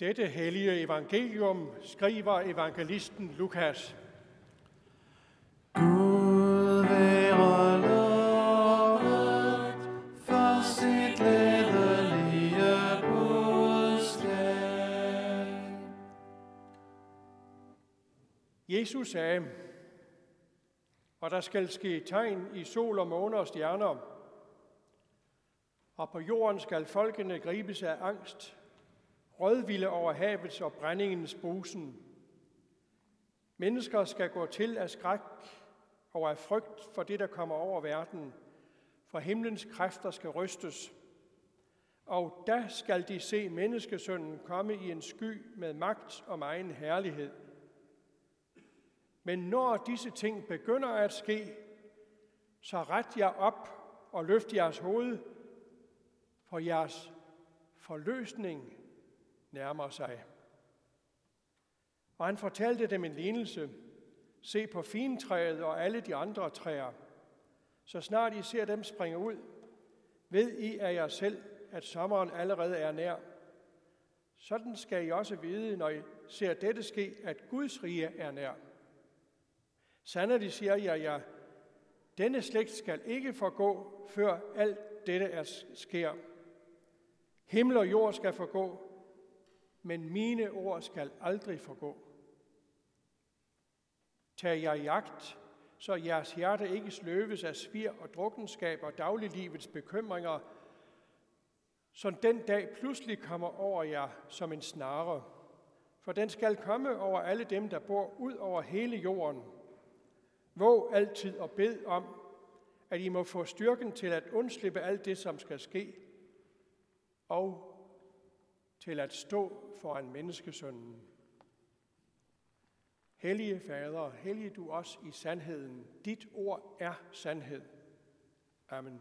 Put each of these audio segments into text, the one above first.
Dette hellige evangelium skriver evangelisten Lukas. Gud være lovet for sit glædelige budskab. Jesus sagde, og der skal ske tegn i sol og måne og stjerner, og på jorden skal folkene gribes af angst, rødvilde over havets og brændingens brusen. Mennesker skal gå til af skræk og af frygt for det, der kommer over verden, for himlens kræfter skal rystes. Og da skal de se menneskesønnen komme i en sky med magt og egen herlighed. Men når disse ting begynder at ske, så ret jer op og løft jeres hoved, for jeres forløsning nærmer sig. Og han fortalte dem en lignelse. Se på fintræet og alle de andre træer. Så snart I ser dem springe ud, ved I af jer selv, at sommeren allerede er nær. Sådan skal I også vide, når I ser dette ske, at Guds rige er nær. Sandelig siger jeg jer, denne slægt skal ikke forgå, før alt dette er sker. Himmel og jord skal forgå, men mine ord skal aldrig forgå. Tag jer jagt, så jeres hjerte ikke sløves af svir og drukkenskab og dagliglivets bekymringer, så den dag pludselig kommer over jer som en snare. For den skal komme over alle dem, der bor ud over hele jorden. Våg altid og bed om, at I må få styrken til at undslippe alt det, som skal ske, og til at stå foran menneskesønnen. Hellige Fader, hellige du os i sandheden. Dit ord er sandhed. Amen.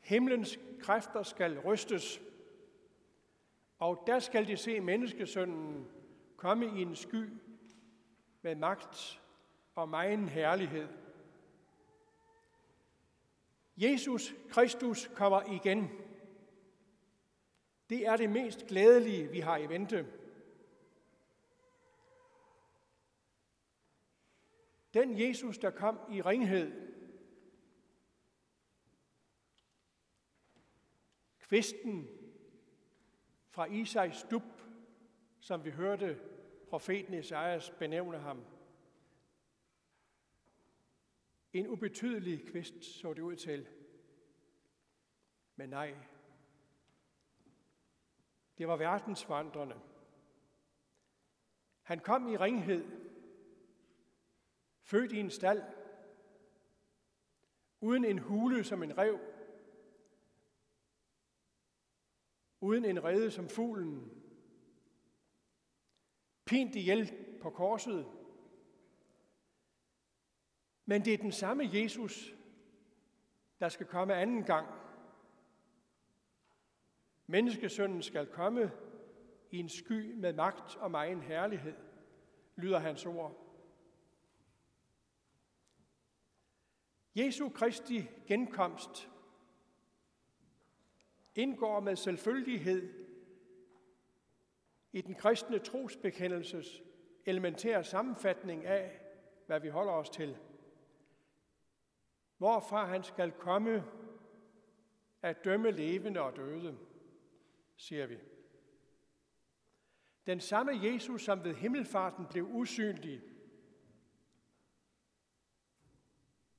Himlens kræfter skal rystes, og der skal de se menneskesønnen komme i en sky med magt og megen herlighed. Jesus Kristus kommer igen. Det er det mest glædelige, vi har i vente. Den Jesus, der kom i ringhed, kvisten fra Isais dub, som vi hørte profeten Esajas benævne ham. En ubetydelig kvist så det ud til. Men nej, det var verdensvandrende. Han kom i ringhed, født i en stald, uden en hule som en rev, uden en rede som fuglen, pint ihjel på korset. Men det er den samme Jesus, der skal komme anden gang. Menneskesønnen skal komme i en sky med magt og megen herlighed, lyder hans ord. Jesu Kristi genkomst indgår med selvfølgelighed i den kristne trosbekendelses elementære sammenfatning af, hvad vi holder os til. Hvorfra han skal komme at dømme levende og døde, siger vi. Den samme Jesus, som ved himmelfarten blev usynlig,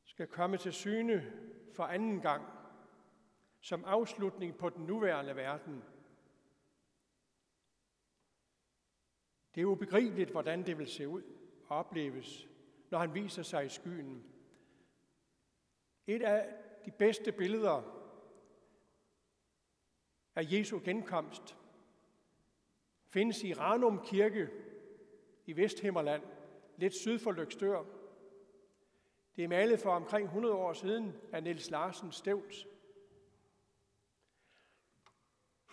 skal komme til syne for anden gang som afslutning på den nuværende verden – Det er ubegribeligt, hvordan det vil se ud og opleves, når han viser sig i skyen. Et af de bedste billeder af Jesu genkomst findes i Ranum Kirke i Vesthimmerland, lidt syd for Lykstør. Det er malet for omkring 100 år siden af Niels Larsen Stevns.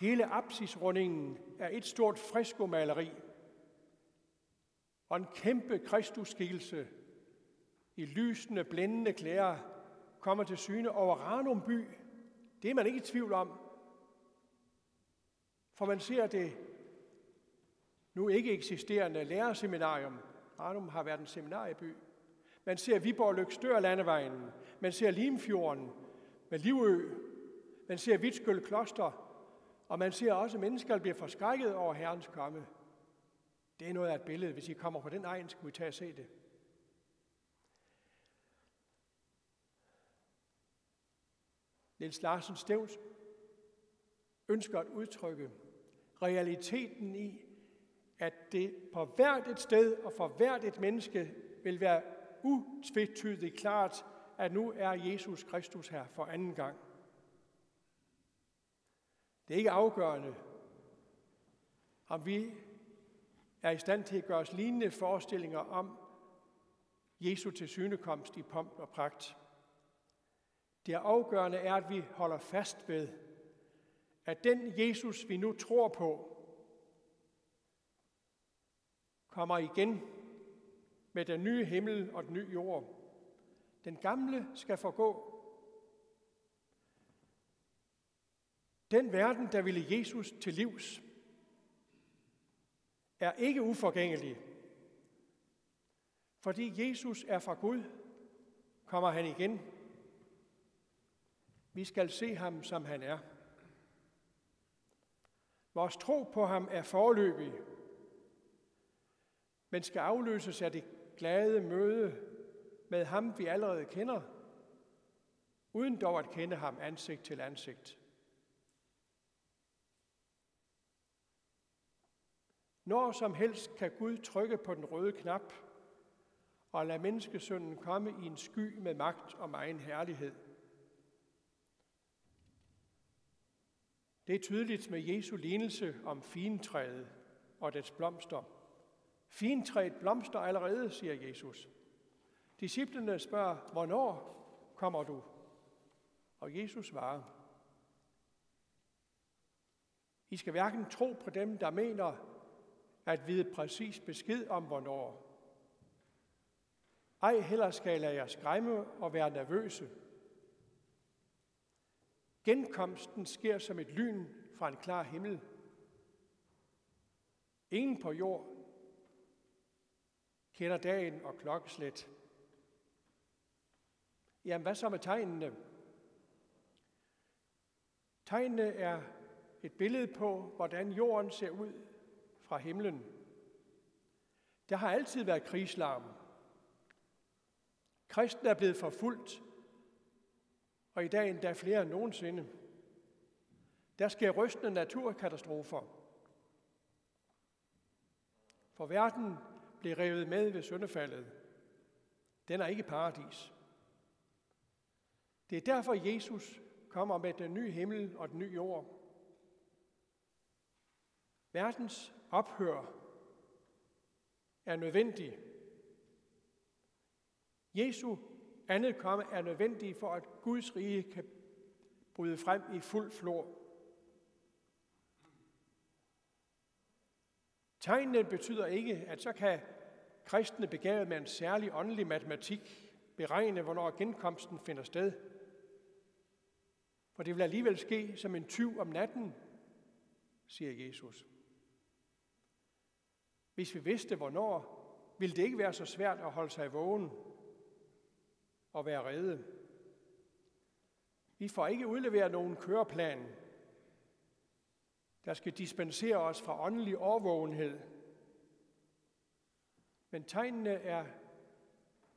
Hele apsisrundingen er et stort freskomaleri og en kæmpe kristusskikkelse i lysende, blændende klæder kommer til syne over Ranum by. Det er man ikke i tvivl om. For man ser det nu ikke eksisterende lærerseminarium. Ranum har været en seminarieby. Man ser Viborg Lykstør landevejen. Man ser Limfjorden med Livø. Man ser Vitskøl Kloster. Og man ser også mennesker, bliver forskrækket over Herrens komme. Det er noget af et billede. Hvis I kommer på den egen, skal vi tage og se det. Niels Larsen Stevns ønsker at udtrykke realiteten i, at det på hvert et sted og for hvert et menneske vil være utvetydigt klart, at nu er Jesus Kristus her for anden gang. Det er ikke afgørende, om vi er i stand til at gøre os lignende forestillinger om Jesu tilsynekomst i pomp og pragt. Det afgørende er, at vi holder fast ved, at den Jesus, vi nu tror på, kommer igen med den nye himmel og den nye jord. Den gamle skal forgå. Den verden, der ville Jesus til livs, er ikke uforgængelig. Fordi Jesus er fra Gud, kommer han igen. Vi skal se ham, som han er. Vores tro på ham er forløbig, men skal afløses af det glade møde med ham, vi allerede kender, uden dog at kende ham ansigt til ansigt. Når som helst kan Gud trykke på den røde knap og lade menneskesønnen komme i en sky med magt og egen herlighed. Det er tydeligt med Jesu lignelse om fintræet og dets blomster. Fintræet blomster allerede, siger Jesus. Disciplene spørger, hvornår kommer du? Og Jesus svarer, I skal hverken tro på dem, der mener at vide præcis besked om, hvornår. Ej heller skal jeg lade jer skræmme og være nervøse. Genkomsten sker som et lyn fra en klar himmel. Ingen på jord kender dagen og klokkeslæt. Jamen, hvad så med tegnene? Tegnene er et billede på, hvordan jorden ser ud fra himlen. Der har altid været krigslarm. Kristen er blevet forfulgt, og i dag endda flere end nogensinde. Der sker rystende naturkatastrofer. For verden blev revet med ved syndefaldet. Den er ikke paradis. Det er derfor, Jesus kommer med den nye himmel og den nye jord. Verdens ophør er nødvendig. Jesu andet komme er nødvendig for, at Guds rige kan bryde frem i fuld flor. Tegnene betyder ikke, at så kan kristne begavet med en særlig åndelig matematik beregne, hvornår genkomsten finder sted. For det vil alligevel ske som en tyv om natten, siger Jesus. Hvis vi vidste, hvornår, ville det ikke være så svært at holde sig vågen og være redde. Vi får ikke udleveret nogen køreplan, der skal dispensere os fra åndelig overvågenhed. Men tegnene er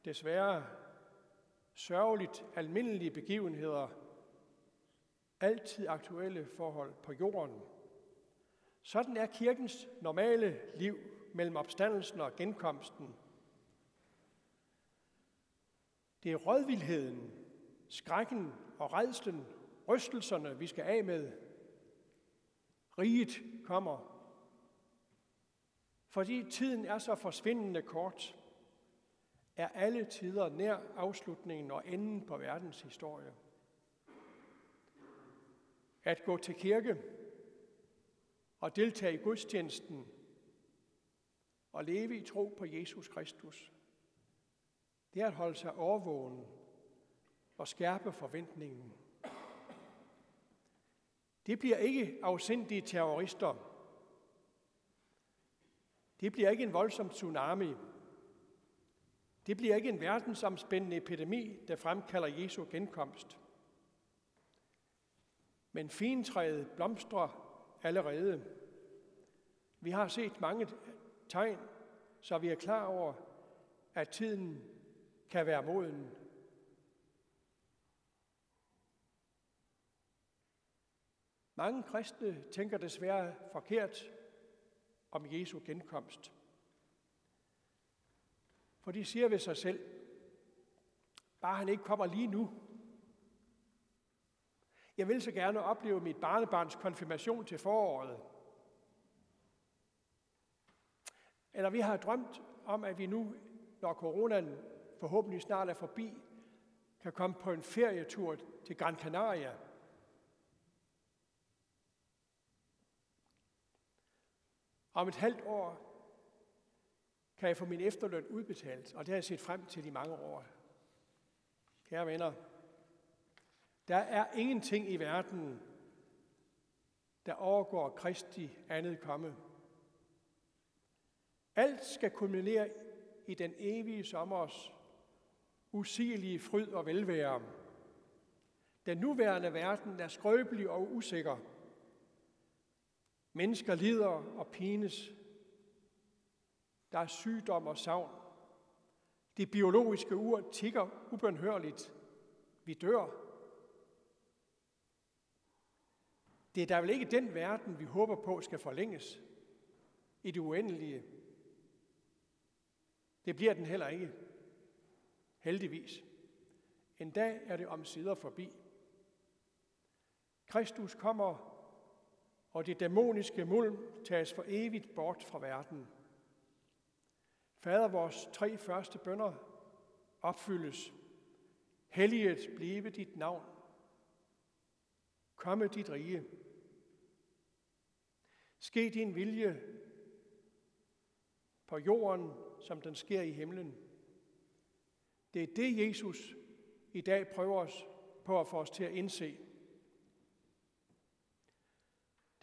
desværre sørgeligt almindelige begivenheder, altid aktuelle forhold på jorden. Sådan er kirkens normale liv mellem opstandelsen og genkomsten. Det er rådvildheden, skrækken og redslen, rystelserne, vi skal af med. Riget kommer. Fordi tiden er så forsvindende kort, er alle tider nær afslutningen og enden på verdens historie. At gå til kirke og deltage i gudstjenesten og leve i tro på Jesus Kristus. Det er at holde sig overvågen og skærpe forventningen. Det bliver ikke afsindige terrorister. Det bliver ikke en voldsom tsunami. Det bliver ikke en verdensomspændende epidemi, der fremkalder Jesu genkomst. Men fintræet blomstrer allerede. Vi har set mange tegn, så vi er klar over, at tiden kan være moden. Mange kristne tænker desværre forkert om Jesu genkomst. For de siger ved sig selv, bare han ikke kommer lige nu. Jeg vil så gerne opleve mit barnebarns konfirmation til foråret. Eller vi har drømt om, at vi nu, når coronaen forhåbentlig snart er forbi, kan komme på en ferietur til Gran Canaria. Om et halvt år kan jeg få min efterløn udbetalt, og det har jeg set frem til de mange år. Kære venner, der er ingenting i verden, der overgår Kristi andet komme. Alt skal kulminere i den evige sommers usigelige fryd og velvære. Den nuværende verden er skrøbelig og usikker. Mennesker lider og pines. Der er sygdom og savn. Det biologiske ur tigger ubønhørligt. Vi dør. Det er da vel ikke den verden, vi håber på skal forlænges i det uendelige. Det bliver den heller ikke. Heldigvis. En dag er det omsider forbi. Kristus kommer, og det dæmoniske mulm tages for evigt bort fra verden. Fader, vores tre første bønder opfyldes. Helliget blive dit navn. Komme dit rige. Ske din vilje på jorden, som den sker i himlen. Det er det, Jesus i dag prøver os på at få os til at indse.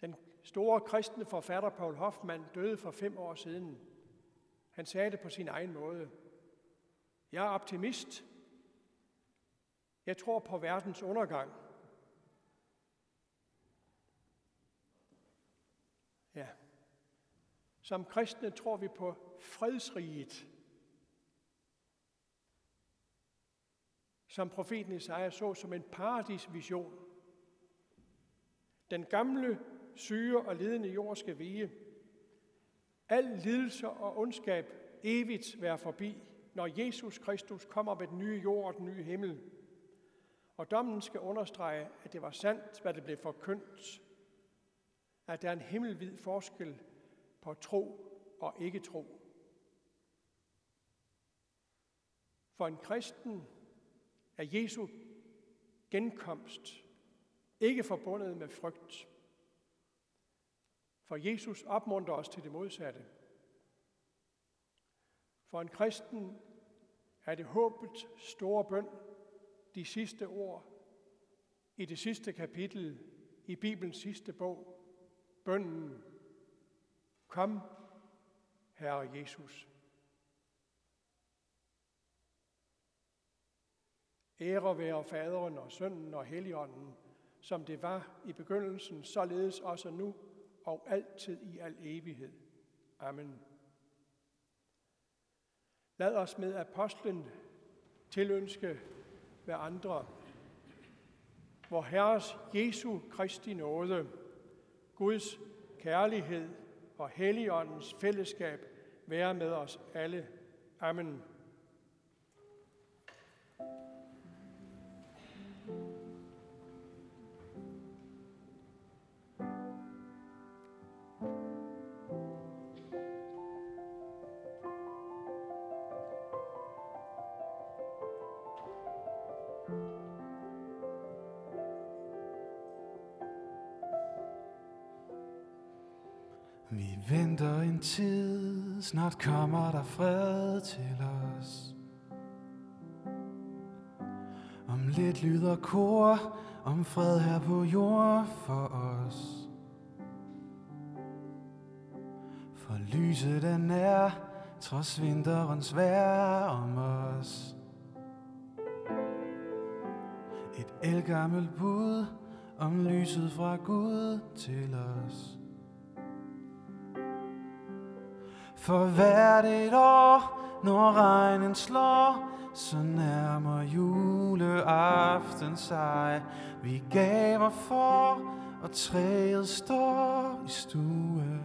Den store kristne forfatter Paul Hoffmann døde for fem år siden. Han sagde det på sin egen måde. Jeg er optimist. Jeg tror på verdens undergang. Ja. Som kristne tror vi på fredsriget. Som profeten Isaiah så som en paradisvision. Den gamle, syge og lidende jord skal vige. Al lidelse og ondskab evigt være forbi, når Jesus Kristus kommer med den nye jord og den nye himmel. Og dommen skal understrege, at det var sandt, hvad det blev forkyndt, at der er en himmelvid forskel på tro og ikke tro. For en kristen er Jesu genkomst ikke forbundet med frygt. For Jesus opmuntrer os til det modsatte. For en kristen er det håbet store bøn, de sidste ord i det sidste kapitel i Bibelens sidste bog, bønnen, kom, Herre Jesus. Ære være faderen og sønnen og helligånden, som det var i begyndelsen, således også nu og altid i al evighed. Amen. Lad os med apostlen tilønske hver andre, hvor Herres Jesu Kristi nåde, Guds kærlighed og Helligåndens fællesskab være med os alle. Amen. Venter en tid, snart kommer der fred til os. Om lidt lyder kor om fred her på jord for os. For lyset er nær, trods vinterens vejr om os. Et elgammelt bud om lyset fra Gud til os. For hvert et år, når regnen slår, så nærmer juleaften sig. Vi gaver for, og træet står i stuen.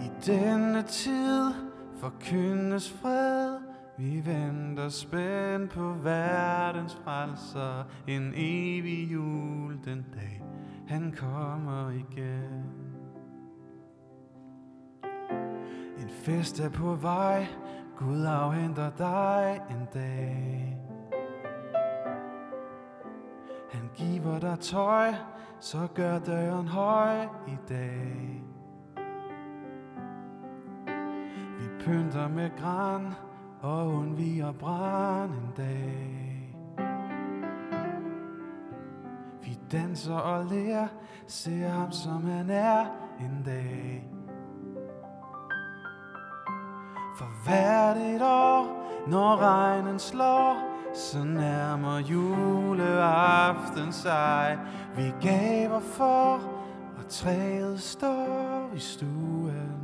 I denne tid forkyndes fred, vi venter spændt på verdens frelser, en evig jul den dag, han kommer igen. En fest er på vej, Gud afhenter dig en dag. Han giver dig tøj, så gør døren høj i dag. Vi pynter med græn og undviger brand en dag. Vi danser og lærer, ser ham som han er en dag. Hvert et år, når regnen slår, så nærmer juleaften sig. Vi gaver for, og træet står i stuen.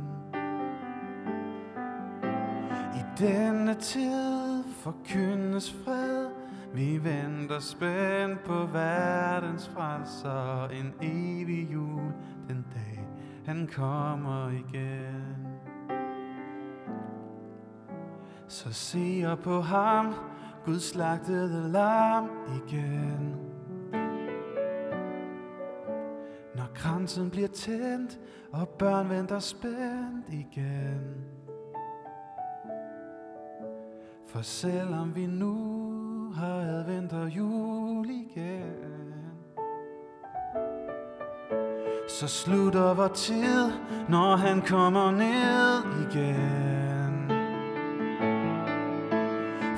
I denne tid forkyndes fred, vi venter spændt på verdens frelser, en evig jul den dag, han kommer igen. Så ser på ham, Gud slagtede lam igen. Når kransen bliver tændt, og børn venter spændt igen. For selvom vi nu har advent og jul igen, så slutter vor tid, når han kommer ned igen.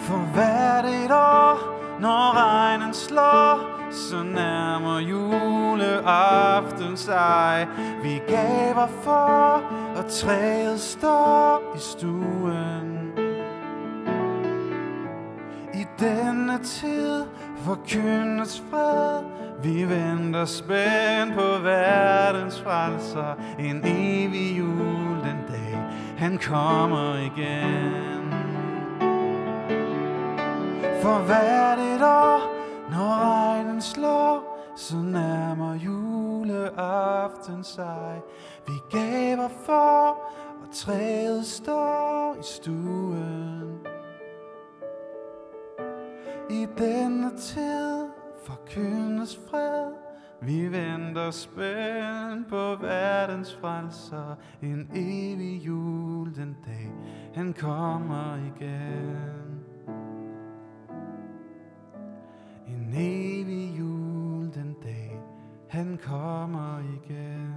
For hvert et år, når regnen slår, så nærmer juleaften sig. Vi gaver for, og træet står i stuen. I denne tid forkyndes fred, vi venter spændt på verdens frelser. En evig jul den dag, han kommer igen. For hvert et år, når regnen slår, så nærmer juleaften sig. Vi gaver for, og træet står i stuen. I denne tid forkyndes fred, vi venter spændt på verdens frelser. En evig jul den dag, han kommer igen. Evig jul den dag, han kommer igen.